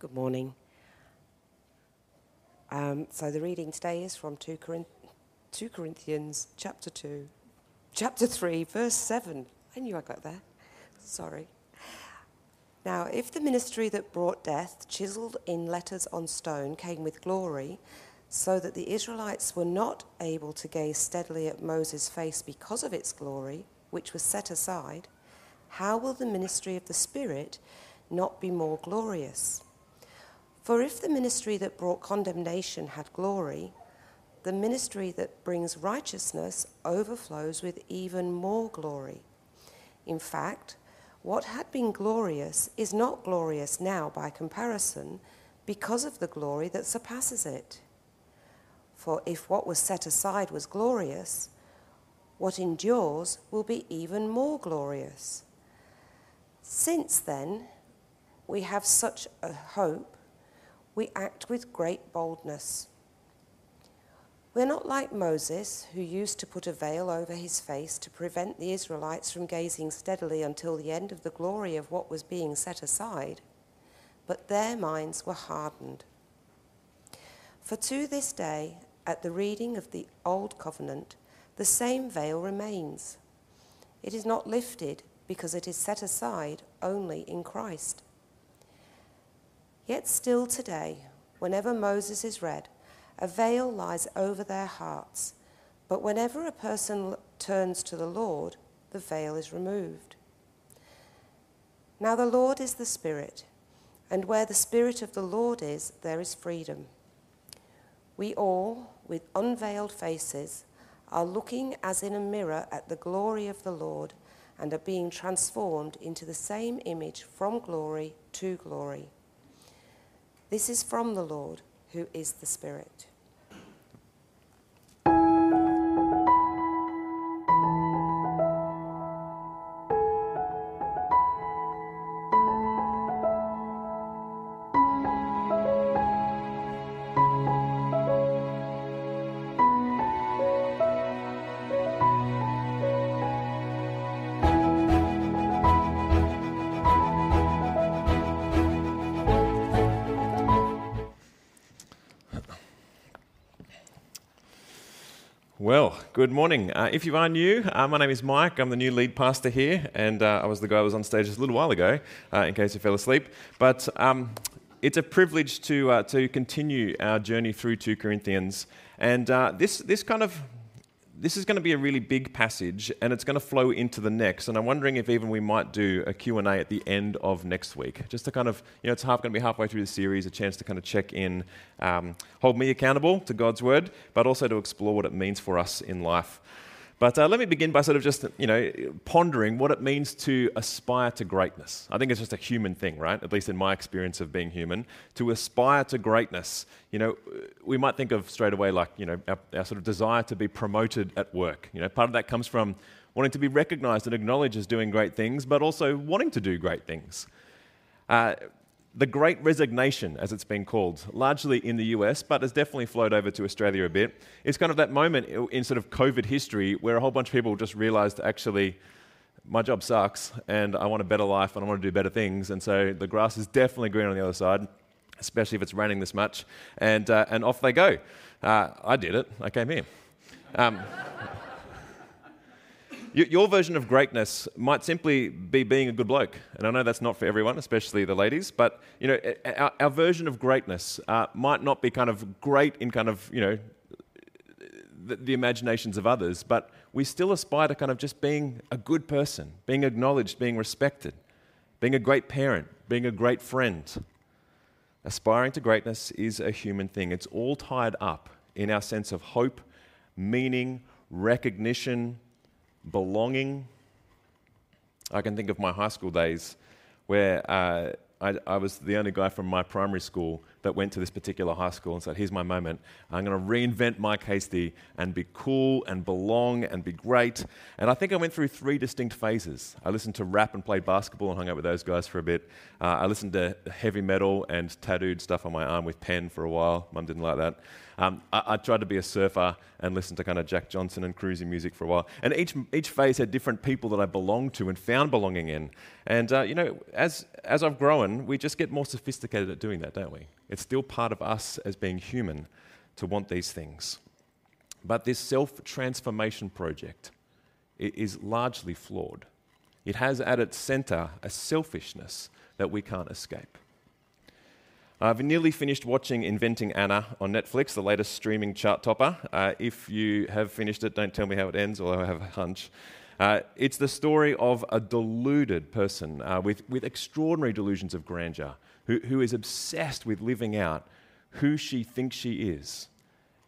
Good morning. Um, so the reading today is from 2, Corinth- 2 Corinthians chapter 2, chapter 3, verse 7. I knew I got there. Sorry. Now, if the ministry that brought death, chiseled in letters on stone, came with glory, so that the Israelites were not able to gaze steadily at Moses' face because of its glory, which was set aside, how will the ministry of the Spirit not be more glorious? For if the ministry that brought condemnation had glory, the ministry that brings righteousness overflows with even more glory. In fact, what had been glorious is not glorious now by comparison because of the glory that surpasses it. For if what was set aside was glorious, what endures will be even more glorious. Since then, we have such a hope, we act with great boldness. We're not like Moses, who used to put a veil over his face to prevent the Israelites from gazing steadily until the end of the glory of what was being set aside, but their minds were hardened. For to this day, at the reading of the Old Covenant, the same veil remains. It is not lifted because it is set aside only in Christ. Yet still today, whenever Moses is read, a veil lies over their hearts. But whenever a person turns to the Lord, the veil is removed. Now the Lord is the Spirit, and where the Spirit of the Lord is, there is freedom. We all, with unveiled faces, are looking as in a mirror at the glory of the Lord and are being transformed into the same image from glory to glory. This is from the Lord, who is the Spirit. Well, good morning. Uh, if you are new, uh, my name is Mike. I'm the new lead pastor here, and uh, I was the guy who was on stage just a little while ago, uh, in case you fell asleep. But um, it's a privilege to, uh, to continue our journey through 2 Corinthians. And uh, this, this kind of this is going to be a really big passage and it's going to flow into the next and i'm wondering if even we might do a q&a at the end of next week just to kind of you know it's half going to be halfway through the series a chance to kind of check in um, hold me accountable to god's word but also to explore what it means for us in life but uh, let me begin by sort of just, you know, pondering what it means to aspire to greatness. I think it's just a human thing, right? At least in my experience of being human. To aspire to greatness, you know, we might think of straight away like, you know, our, our sort of desire to be promoted at work. You know, part of that comes from wanting to be recognized and acknowledged as doing great things, but also wanting to do great things. Uh, the Great Resignation, as it's been called, largely in the US, but has definitely flowed over to Australia a bit. It's kind of that moment in sort of COVID history where a whole bunch of people just realized actually, my job sucks and I want a better life and I want to do better things. And so the grass is definitely green on the other side, especially if it's raining this much. And, uh, and off they go. Uh, I did it, I came here. Um, your version of greatness might simply be being a good bloke, and I know that's not for everyone, especially the ladies. But you know, our, our version of greatness uh, might not be kind of great in kind of you know the, the, imaginations of others, but we still aspire to kind of just being a good person, being acknowledged, being respected, being a great parent, being a great friend. Aspiring to greatness is a human thing. It's all tied up in our sense of hope, meaning, recognition belonging. I can think of my high school days where uh, I, I, was the only guy from my primary school that went to this particular high school and said, Here's my moment. I'm going to reinvent Mike Hasty and be cool and belong and be great. And I think I went through three distinct phases. I listened to rap and played basketball and hung out with those guys for a bit. Uh, I listened to heavy metal and tattooed stuff on my arm with pen for a while. Mum didn't like that. Um, I, I, tried to be a surfer and listen to kind of Jack Johnson and cruising music for a while. And each, each phase had different people that I belonged to and found belonging in. And, uh, you know, as, as I've grown, we just get more sophisticated at doing that, don't we? It's still part of us as being human to want these things. But this self transformation project is largely flawed. It has at its center a selfishness that we can't escape. I've nearly finished watching Inventing Anna on Netflix, the latest streaming chart topper. Uh, if you have finished it, don't tell me how it ends, although I have a hunch. Uh, it's the story of a deluded person uh, with, with extraordinary delusions of grandeur who, who is obsessed with living out who she thinks she is.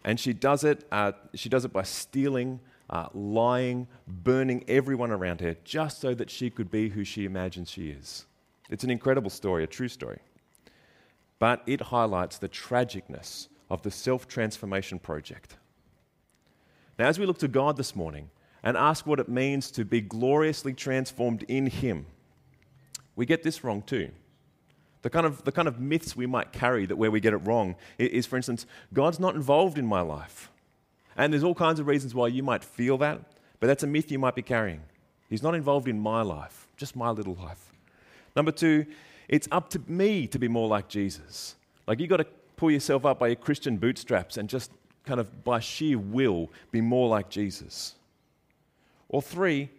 And she does it, uh, she does it by stealing, uh, lying, burning everyone around her just so that she could be who she imagines she is. It's an incredible story, a true story but it highlights the tragicness of the self transformation project. Now, as we look to God this morning and ask what it means to be gloriously transformed in Him, we get this wrong too. The kind, of, the kind of myths we might carry that where we get it wrong is, for instance, God's not involved in my life. And there's all kinds of reasons why you might feel that, but that's a myth you might be carrying. He's not involved in my life, just my little life. Number two, it's up to me to be more like Jesus. Like, you've got to pull yourself up by your Christian bootstraps and just kind of by sheer will be more like Jesus. Or three,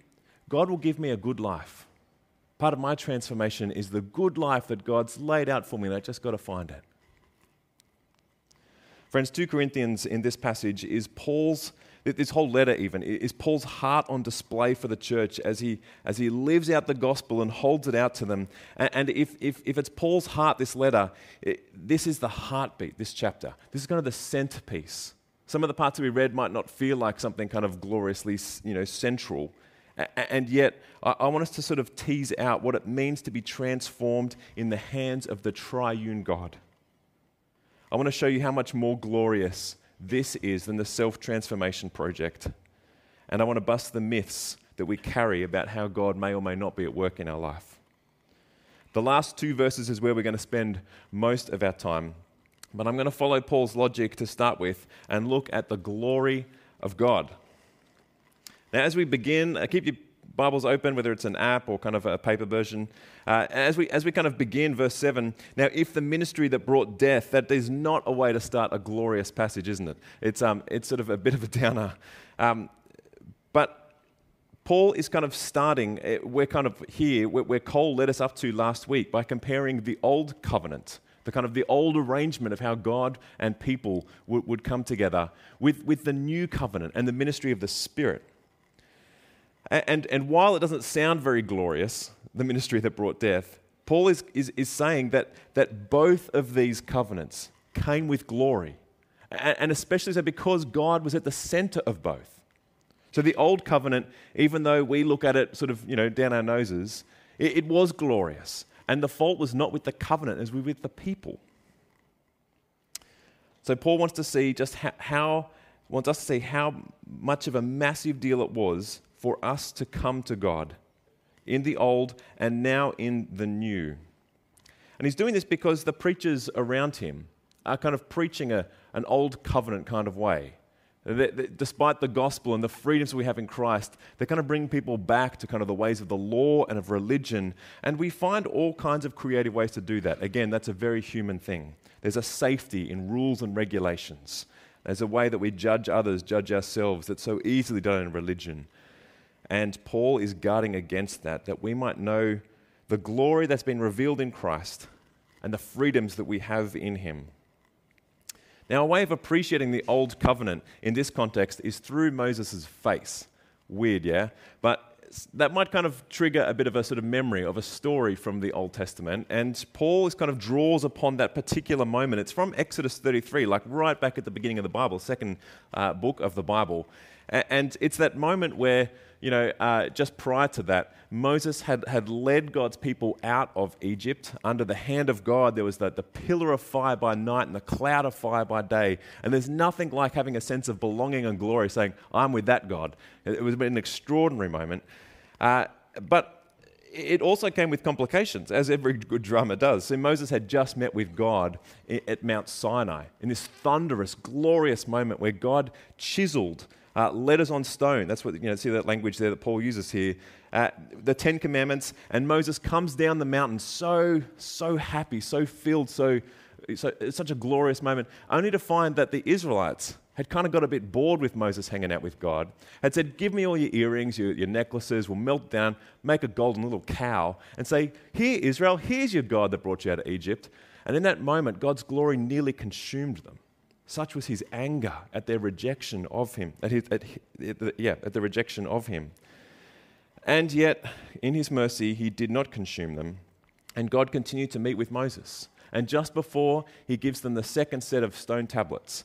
God will give me a good life. Part of my transformation is the good life that God's laid out for me, and I just got to find it. Friends, 2 Corinthians in this passage is Paul's this whole letter, even, is Paul's heart on display for the church as he, as he lives out the gospel and holds it out to them. And, if, if, if it's Paul's heart, this letter, it, this is the heartbeat, this chapter. This is kind of the centerpiece. Some of the parts that we read might not feel like something kind of gloriously you know, central. And yet, I want us to sort of tease out what it means to be transformed in the hands of the triune God. I want to show you how much more glorious this is than the self transformation project. And I want to bust the myths that we carry about how God may or may not be at work in our life. The last two verses is where we're going to spend most of our time. But I'm going to follow Paul's logic to start with and look at the glory of God. Now, as we begin, uh, keep your Bibles open, whether it's an app or kind of a paper version. Uh, as, we, as we kind of begin verse 7, now, if the ministry that brought death, that is not a way to start a glorious passage, isn't it? It's, um, it's sort of a bit of a downer. Um, but Paul is kind of starting, eh, we're kind of here where Cole led us up to last week by comparing the old covenant the kind of the old arrangement of how God and people would, would come together with, with the new covenant and the ministry of the Spirit. And, and while it doesn't sound very glorious, the ministry that brought death, Paul is, is, is saying that, that both of these covenants came with glory. And, and especially so because God was at the center of both. So the old covenant, even though we look at it sort of, you know, down our noses, it, it was glorious. And the fault was not with the covenant, as was with the people. So Paul wants to see just how, how wants us to see how much of a massive deal it was for us to come to God in the old and now in the new. And he's doing this because the preachers around him are kind of preaching a, an old covenant kind of way. despite the gospel and the freedoms we have in Christ, they kind of bring people back to kind of the ways of the law and of religion. And we find all kinds of creative ways to do that. Again, that's a very human thing. There's a safety in rules and regulations. There's a way that we judge others, judge ourselves, that's so easily done in religion. And Paul is guarding against that, that we might know the glory that's been revealed in Christ and the freedoms that we have in him. Now, a way of appreciating the old covenant in this context is through Moses' face. Weird, yeah? But that might kind of trigger a bit of a sort of memory of a story from the Old Testament. And Paul is kind of draws upon that particular moment. It's from Exodus 33, like right back at the beginning of the Bible, second uh, book of the Bible. And it's that moment where you know, uh, just prior to that, Moses had, had led God's people out of Egypt under the hand of God. There was the, the pillar of fire by night and the cloud of fire by day. And there's nothing like having a sense of belonging and glory, saying, I'm with that God. It was an extraordinary moment. Uh, but it also came with complications, as every good drama does. So Moses had just met with God at Mount Sinai in this thunderous, glorious moment where God chiseled uh, letters on stone. That's what, you know, see that language there that Paul uses here. Uh, the Ten Commandments. And Moses comes down the mountain so, so happy, so filled, so, so it's such a glorious moment, only to find that the Israelites had kind of got a bit bored with Moses hanging out with God, had said, Give me all your earrings, your, your necklaces, we'll melt down, make a golden little cow, and say, Here, Israel, here's your God that brought you out of Egypt. And in that moment, God's glory nearly consumed them. Such was his anger at their rejection of him, at, his, at, yeah, at the rejection of him. And yet, in his mercy, he did not consume them. And God continued to meet with Moses. And just before he gives them the second set of stone tablets,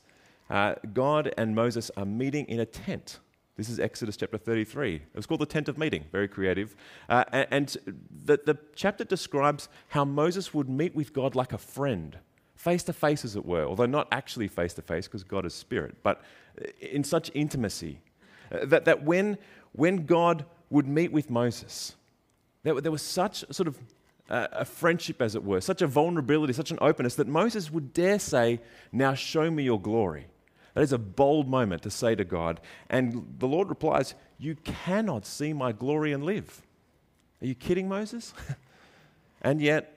uh, God and Moses are meeting in a tent. This is Exodus chapter 33. It was called the tent of meeting, very creative. Uh, and, and the, the chapter describes how Moses would meet with God like a friend, face to face, as it were, although not actually face to face because God is spirit, but in such intimacy. Uh, that, that when, when God would meet with Moses, there, there was such sort of uh, a friendship, as it were, such a vulnerability, such an openness that Moses would dare say, Now show me your glory. That is a bold moment to say to God. And the Lord replies, You cannot see my glory and live. Are you kidding, Moses? and yet,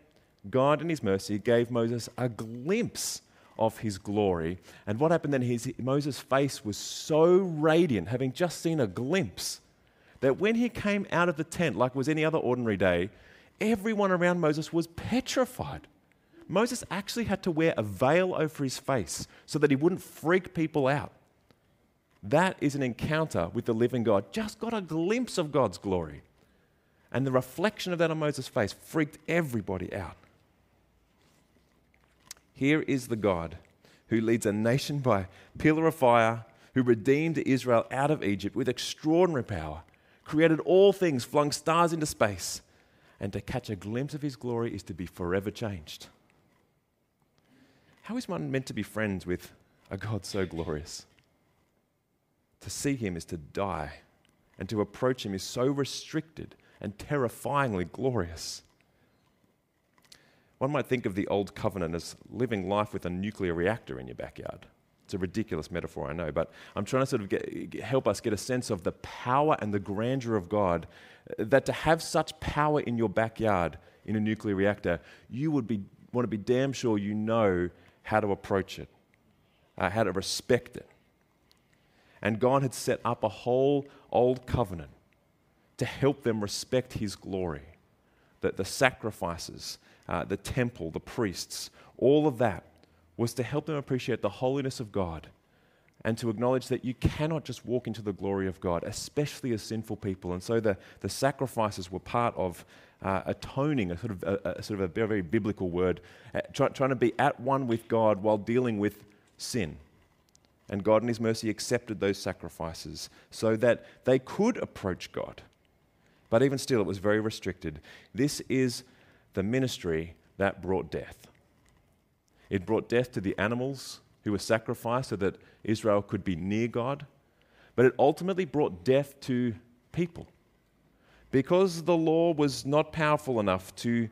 God, in His mercy, gave Moses a glimpse of His glory. And what happened then is Moses' face was so radiant, having just seen a glimpse, that when he came out of the tent, like was any other ordinary day, everyone around Moses was petrified. Moses actually had to wear a veil over his face so that he wouldn't freak people out. That is an encounter with the living God. Just got a glimpse of God's glory. And the reflection of that on Moses' face freaked everybody out. Here is the God who leads a nation by pillar of fire, who redeemed Israel out of Egypt with extraordinary power, created all things, flung stars into space, and to catch a glimpse of his glory is to be forever changed. How is one meant to be friends with a God so glorious? To see him is to die, and to approach him is so restricted and terrifyingly glorious. One might think of the Old Covenant as living life with a nuclear reactor in your backyard. It's a ridiculous metaphor, I know, but I'm trying to sort of get, help us get a sense of the power and the grandeur of God. That to have such power in your backyard in a nuclear reactor, you would be, want to be damn sure you know how to approach it, uh, how to respect it. And God had set up a whole old covenant to help them respect His glory. That the sacrifices, uh, the temple, the priests, all of that was to help them appreciate the holiness of God and to acknowledge that you cannot just walk into the glory of God, especially as sinful people. And so the, the sacrifices were part of uh, atoning, a sort of a, a, sort of a very, very biblical word, uh, try, trying to be at one with God while dealing with sin. And God, in His mercy, accepted those sacrifices so that they could approach God. But even still, it was very restricted. This is the ministry that brought death. It brought death to the animals who were sacrificed so that Israel could be near God, but it ultimately brought death to people because the law was not powerful enough to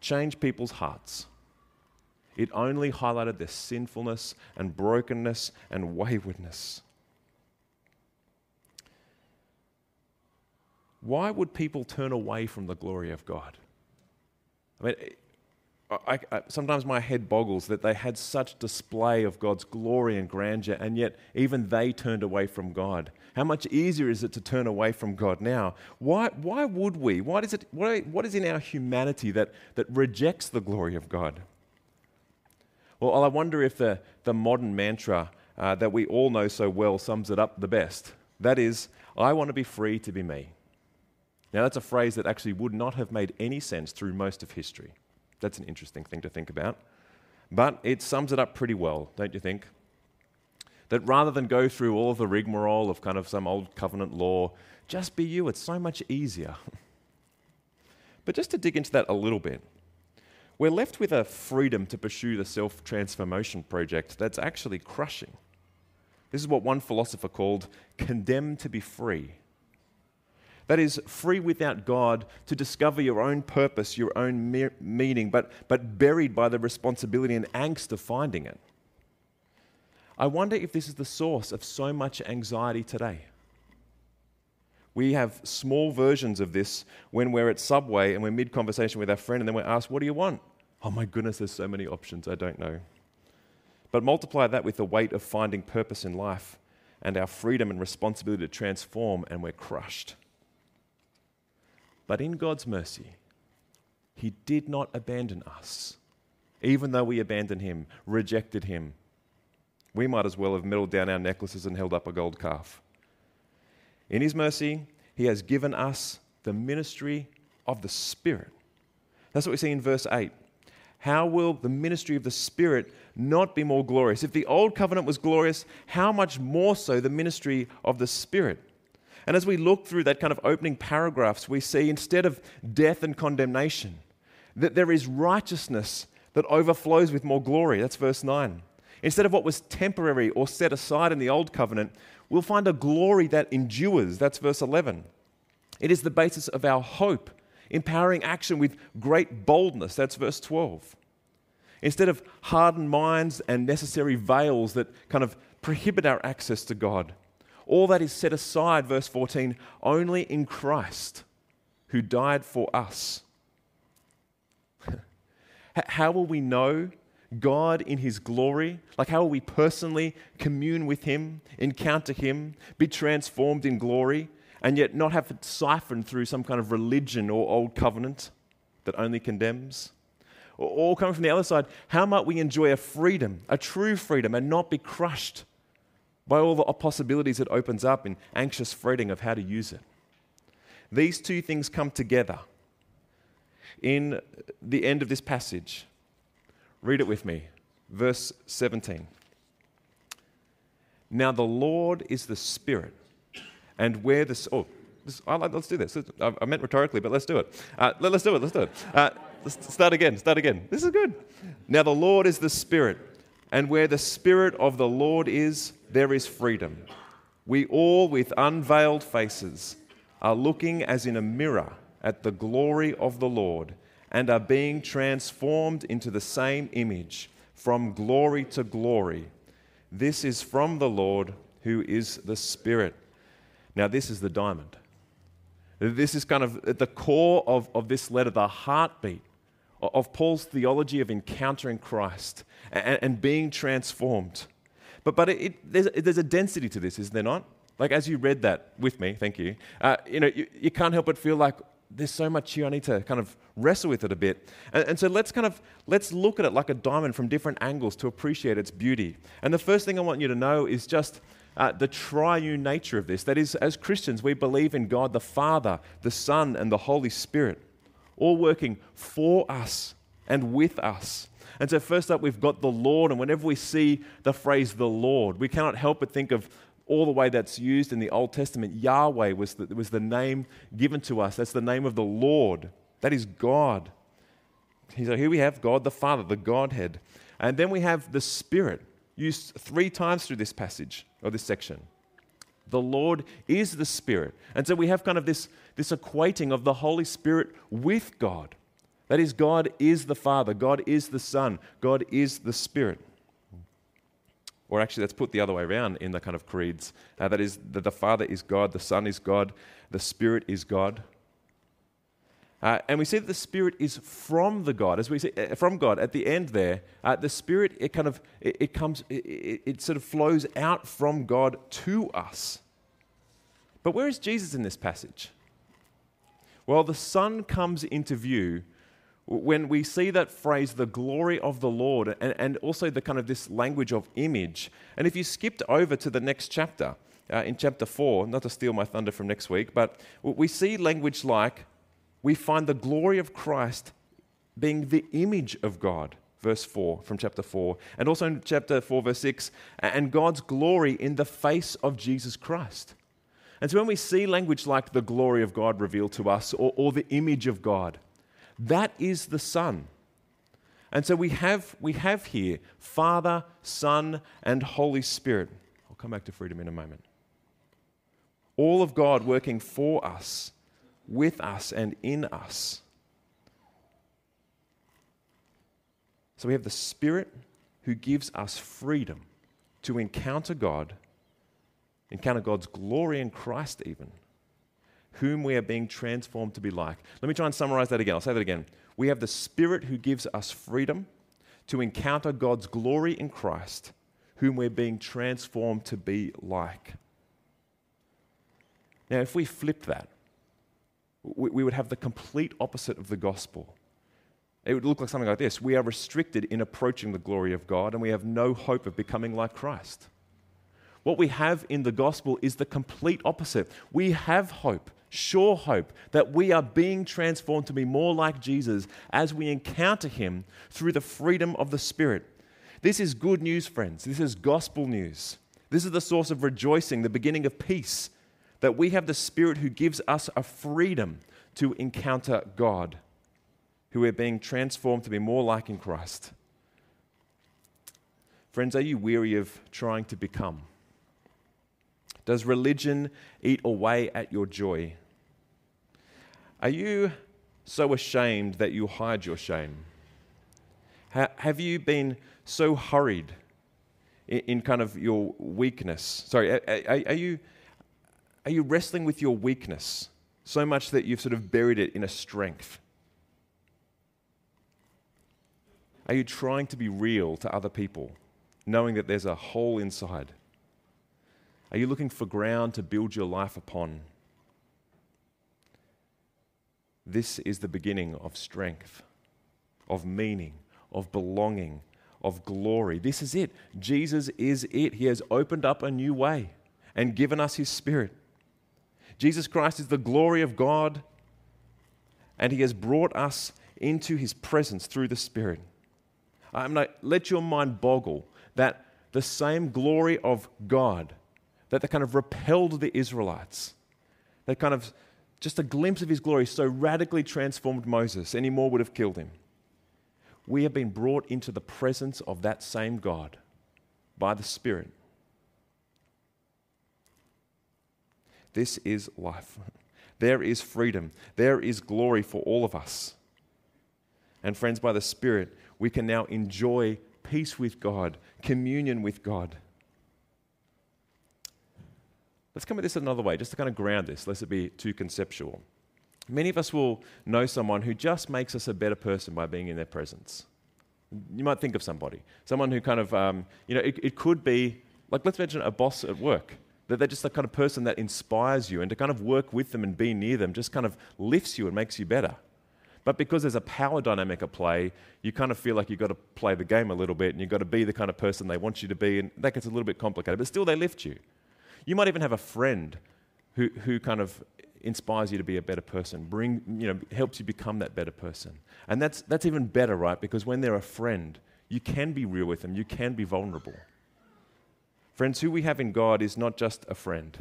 change people's hearts. It only highlighted their sinfulness and brokenness and waywardness. Why would people turn away from the glory of God? I mean, I, I, sometimes my head boggles that they had such display of God's glory and grandeur, and yet even they turned away from God. How much easier is it to turn away from God now? Why, why would we? Why is it, what, is in our humanity that, that rejects the glory of God? Well, I wonder if the, the modern mantra uh, that we all know so well sums it up the best. That is, I want to be free to be me. Now, that's a phrase that actually would not have made any sense through most of history. That's an interesting thing to think about. But it sums it up pretty well, don't you think? That rather than go through all of the rigmarole of kind of some old covenant law, just be you. It's so much easier. but just to dig into that a little bit, we're left with a freedom to pursue the self transformation project that's actually crushing. This is what one philosopher called condemned to be free. That is, free without God to discover your own purpose, your own me- meaning, but, but buried by the responsibility and angst of finding it. I wonder if this is the source of so much anxiety today. We have small versions of this when we're at Subway and we're mid conversation with our friend, and then we're asked, What do you want? Oh my goodness, there's so many options, I don't know. But multiply that with the weight of finding purpose in life and our freedom and responsibility to transform, and we're crushed. But in God's mercy, He did not abandon us, even though we abandoned Him, rejected Him. We might as well have meddled down our necklaces and held up a gold calf. In His mercy, He has given us the ministry of the Spirit. That's what we see in verse 8. How will the ministry of the Spirit not be more glorious? If the old covenant was glorious, how much more so the ministry of the Spirit? And as we look through that kind of opening paragraphs, we see instead of death and condemnation, that there is righteousness that overflows with more glory. That's verse 9. Instead of what was temporary or set aside in the old covenant, we'll find a glory that endures. That's verse 11. It is the basis of our hope, empowering action with great boldness. That's verse 12. Instead of hardened minds and necessary veils that kind of prohibit our access to God, all that is set aside, verse 14, only in Christ who died for us. how will we know God in His glory? Like, how will we personally commune with Him, encounter Him, be transformed in glory, and yet not have it siphoned through some kind of religion or old covenant that only condemns? Or, coming from the other side, how might we enjoy a freedom, a true freedom, and not be crushed by all the possibilities it opens up in anxious fretting of how to use it. These two things come together in the end of this passage. Read it with me. Verse 17. Now the Lord is the Spirit, and where the. Oh, this, like, let's do this. I meant rhetorically, but let's do it. Uh, let, us do it. Let's do it. Uh, let's start again. Start again. This is good. Now the Lord is the Spirit, and where the Spirit of the Lord is, there is freedom. We all, with unveiled faces, are looking as in a mirror at the glory of the Lord and are being transformed into the same image from glory to glory. This is from the Lord who is the Spirit. Now, this is the diamond. This is kind of at the core of, of this letter, the heartbeat of Paul's theology of encountering Christ and, and being transformed. But, but it, it, there's, there's a density to this, isn't there not? Like as you read that with me, thank you, uh, you know, you, you can't help but feel like there's so much here I need to kind of wrestle with it a bit. And, and, so let's kind of, let's look at it like a diamond from different angles to appreciate its beauty. And the first thing I want you to know is just uh, the triune nature of this. That is, as Christians, we believe in God the Father, the Son, and the Holy Spirit, all working for us and with us. And so, first up, we've got the Lord. And whenever we see the phrase the Lord, we cannot help but think of all the way that's used in the Old Testament. Yahweh was the, was the name given to us. That's the name of the Lord. That is God. So here we have God the Father, the Godhead. And then we have the Spirit, used three times through this passage or this section. The Lord is the Spirit. And so we have kind of this, this equating of the Holy Spirit with God. That is, God is the Father, God is the Son, God is the Spirit. Or actually, let's put the other way around in the kind of creeds. Uh, that is, that the Father is God, the Son is God, the Spirit is God. Uh, and we see that the Spirit is from the God, as we see uh, from God at the end there. Uh, the Spirit, it kind of, it, it comes, it, it sort of flows out from God to us. But where is Jesus in this passage? Well, the Son comes into view when we see that phrase, the glory of the Lord, and, and also the kind of this language of image. And if you skipped over to the next chapter, uh, in chapter 4, not to steal my thunder from next week, but we see language like we find the glory of Christ being the image of God, verse 4, from chapter 4, and also in chapter 4, verse 6, and God's glory in the face of Jesus Christ. And so when we see language like the glory of God revealed to us or, or the image of God, that is the Son. And so we have, we have here Father, Son, and Holy Spirit. I'll come back to freedom in a moment. All of God working for us, with us, and in us. So we have the Spirit who gives us freedom to encounter God, encounter God's glory in Christ, even, whom we are being transformed to be like. Let me try and summarize that again. I'll say that again. We have the Spirit who gives us freedom to encounter God's glory in Christ, whom we're being transformed to be like. Now, if we flipped that, we, we would have the complete opposite of the gospel. It would look like something like this We are restricted in approaching the glory of God, and we have no hope of becoming like Christ. What we have in the gospel is the complete opposite. We have hope, sure hope, that we are being transformed to be more like Jesus as we encounter him through the freedom of the Spirit. This is good news, friends. This is gospel news. This is the source of rejoicing, the beginning of peace, that we have the Spirit who gives us a freedom to encounter God who we are being transformed to be more like in Christ. Friends, are you weary of trying to become? Does religion eat away at your joy? Are you so ashamed that you hide your shame? Ha- have you been so hurried in, in, kind of your weakness? Sorry, are, are, are, you, are you wrestling with your weakness so much that you've sort of buried it in a strength? Are you trying to be real to other people, knowing that there's a hole inside? Are you looking for ground to build your life upon? This is the beginning of strength, of meaning, of belonging, of glory. This is it. Jesus is it. He has opened up a new way and given us His Spirit. Jesus Christ is the glory of God, and He has brought us into His presence through the Spirit. Um, I'm like, let your mind boggle that the same glory of God that, kind of repelled the Israelites, that kind of just a glimpse of his glory so radically transformed Moses, any more would have killed him. We have been brought into the presence of that same God by the Spirit. This is life. There is freedom. There is glory for all of us. And friends, by the Spirit, we can now enjoy peace with God, communion with God. Let's come at this another way, just to kind of ground this, lest it be too conceptual. Many of us will know someone who just makes us a better person by being in their presence. You might think of somebody, someone who kind of, um, you know, it, it could be, like, let's mention a boss at work that they're just the kind of person that inspires you, and to kind of work with them and be near them just kind of lifts you and makes you better. But because there's a power dynamic at play, you kind of feel like you've got to play the game a little bit and you've got to be the kind of person they want you to be, and that gets a little bit complicated. But still, they lift you. You might even have a friend who, who kind of inspires you to be a better person, bring, you know, helps you become that better person. And that's, that's even better, right? Because when they're a friend, you can be real with them, you can be vulnerable. Friends, who we have in God is not just a friend,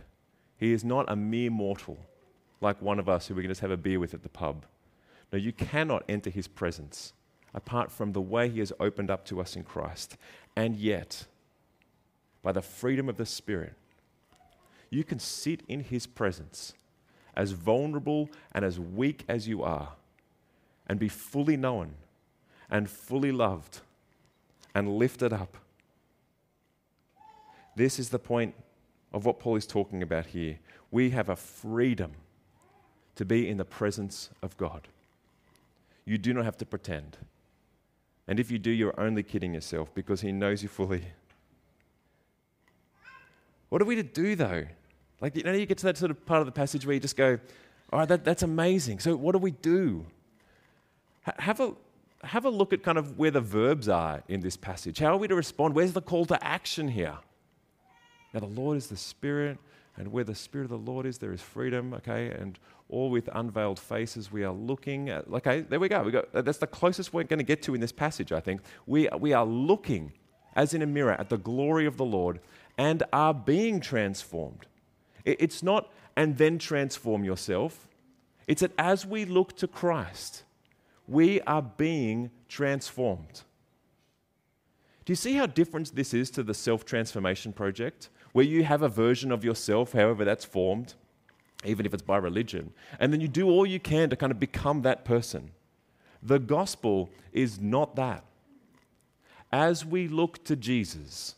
He is not a mere mortal like one of us who we can just have a beer with at the pub. No, you cannot enter his presence apart from the way he has opened up to us in Christ. And yet, by the freedom of the Spirit, you can sit in his presence as vulnerable and as weak as you are and be fully known and fully loved and lifted up. This is the point of what Paul is talking about here. We have a freedom to be in the presence of God. You do not have to pretend. And if you do, you're only kidding yourself because He knows you fully. What are we to do though? Like, you know, you get to that sort of part of the passage where you just go, all right, that, that's amazing. So, what do we do? H- have, a, have a look at kind of where the verbs are in this passage. How are we to respond? Where's the call to action here? Now, the Lord is the Spirit, And where the Spirit of the Lord is, there is freedom, okay? And all with unveiled faces, we are looking at, okay, there we go. We got, that's the closest we're going to get to in this passage, I think. We, we are looking, as in a mirror, at the glory of the Lord and are being transformed. It's not, and then transform yourself. It's that as we look to Christ, we are being transformed. Do you see how different this is to the self transformation project? where you have a version of yourself, however that's formed, even if it's by religion, and then you do all you can to kind of become that person. The gospel is not that. As we look to Jesus,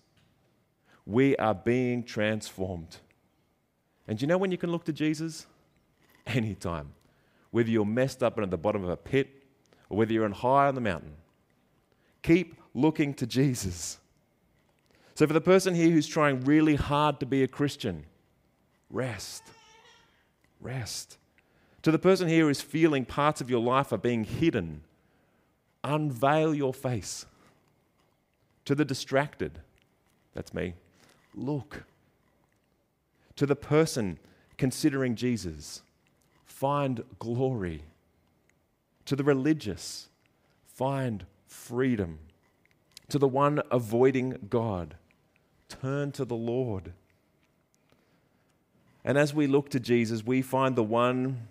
we are being transformed. And you know when you can look to Jesus? Anytime. Whether you're messed up and at the bottom of a pit or whether you're on high on the mountain. Keep looking to Jesus. So, for the person here who's trying really hard to be a Christian, rest. Rest. To the person here who's feeling parts of your life are being hidden, unveil your face. To the distracted, that's me, look. To the person considering Jesus, find glory. To the religious, find freedom. To the one avoiding God, turn to the Lord. And as we look to Jesus, we find the one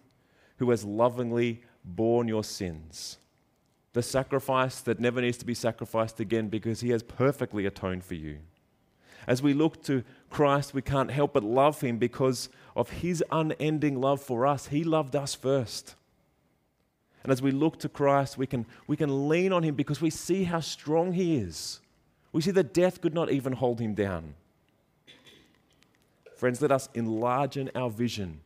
who has lovingly borne your sins. The sacrifice that never needs to be sacrificed again because he has perfectly atoned for you. As we look to Christ, we can't help but love him because of his unending love for us. He loved us first. And as we look to Christ, we can, we can lean on him because we see how strong he is. We see that death could not even hold him down. Friends, let us enlarge our vision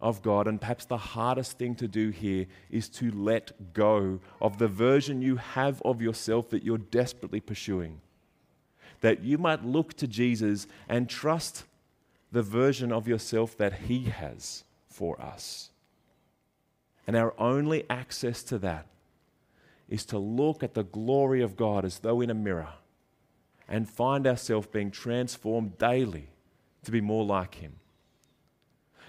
of God. And perhaps the hardest thing to do here is to let go of the version you have of yourself that you're desperately pursuing. That you might look to Jesus and trust the version of yourself that He has for us. And our only access to that is to look at the glory of God as though in a mirror and find ourselves being transformed daily to be more like Him.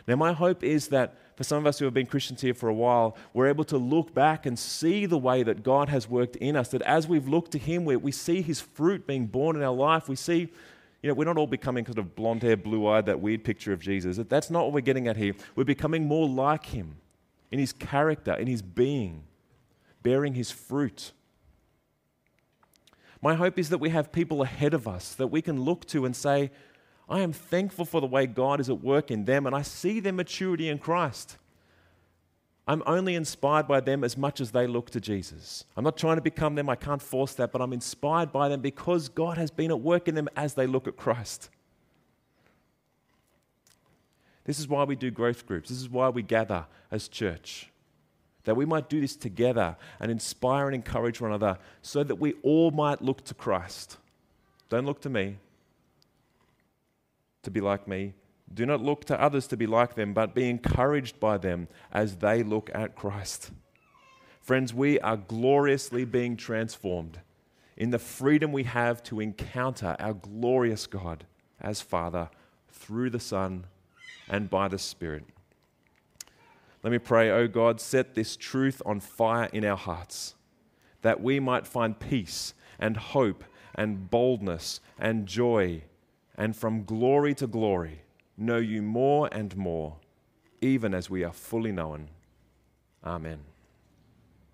Now, my hope is that for some of us who have been Christians here for a while, we're able to look back and see the way that God has worked in us. That as we've looked to Him, we, we see His fruit being borne in our life. We see, you know, we're not all becoming sort of blonde hair, blue eyed, that weird picture of Jesus. That That's not what we're getting at here. We're becoming more like Him in His character, in His being, bearing His fruit. My hope is that we have people ahead of us that we can look to and say, I am thankful for the way God is at work in them, and I see their maturity in Christ. I'm only inspired by them as much as they look to Jesus. I'm not trying to become them, I can't force that, but I'm inspired by them because God has been at work in them as they look at Christ. This is why we do growth groups. This is why we gather as church that we might do this together and inspire and encourage one another so that we all might look to Christ. Don't look to me to be like me. Do not look to others to be like them, but be encouraged by them as they look at Christ. Friends, we are gloriously being transformed in the freedom we have to encounter our glorious God as Father through the Son and by the Spirit. Let me pray, O oh God, set this truth on fire in our hearts, that we might find peace and hope and boldness and joy, and from glory to glory know you more and more, even as we are fully known. Amen.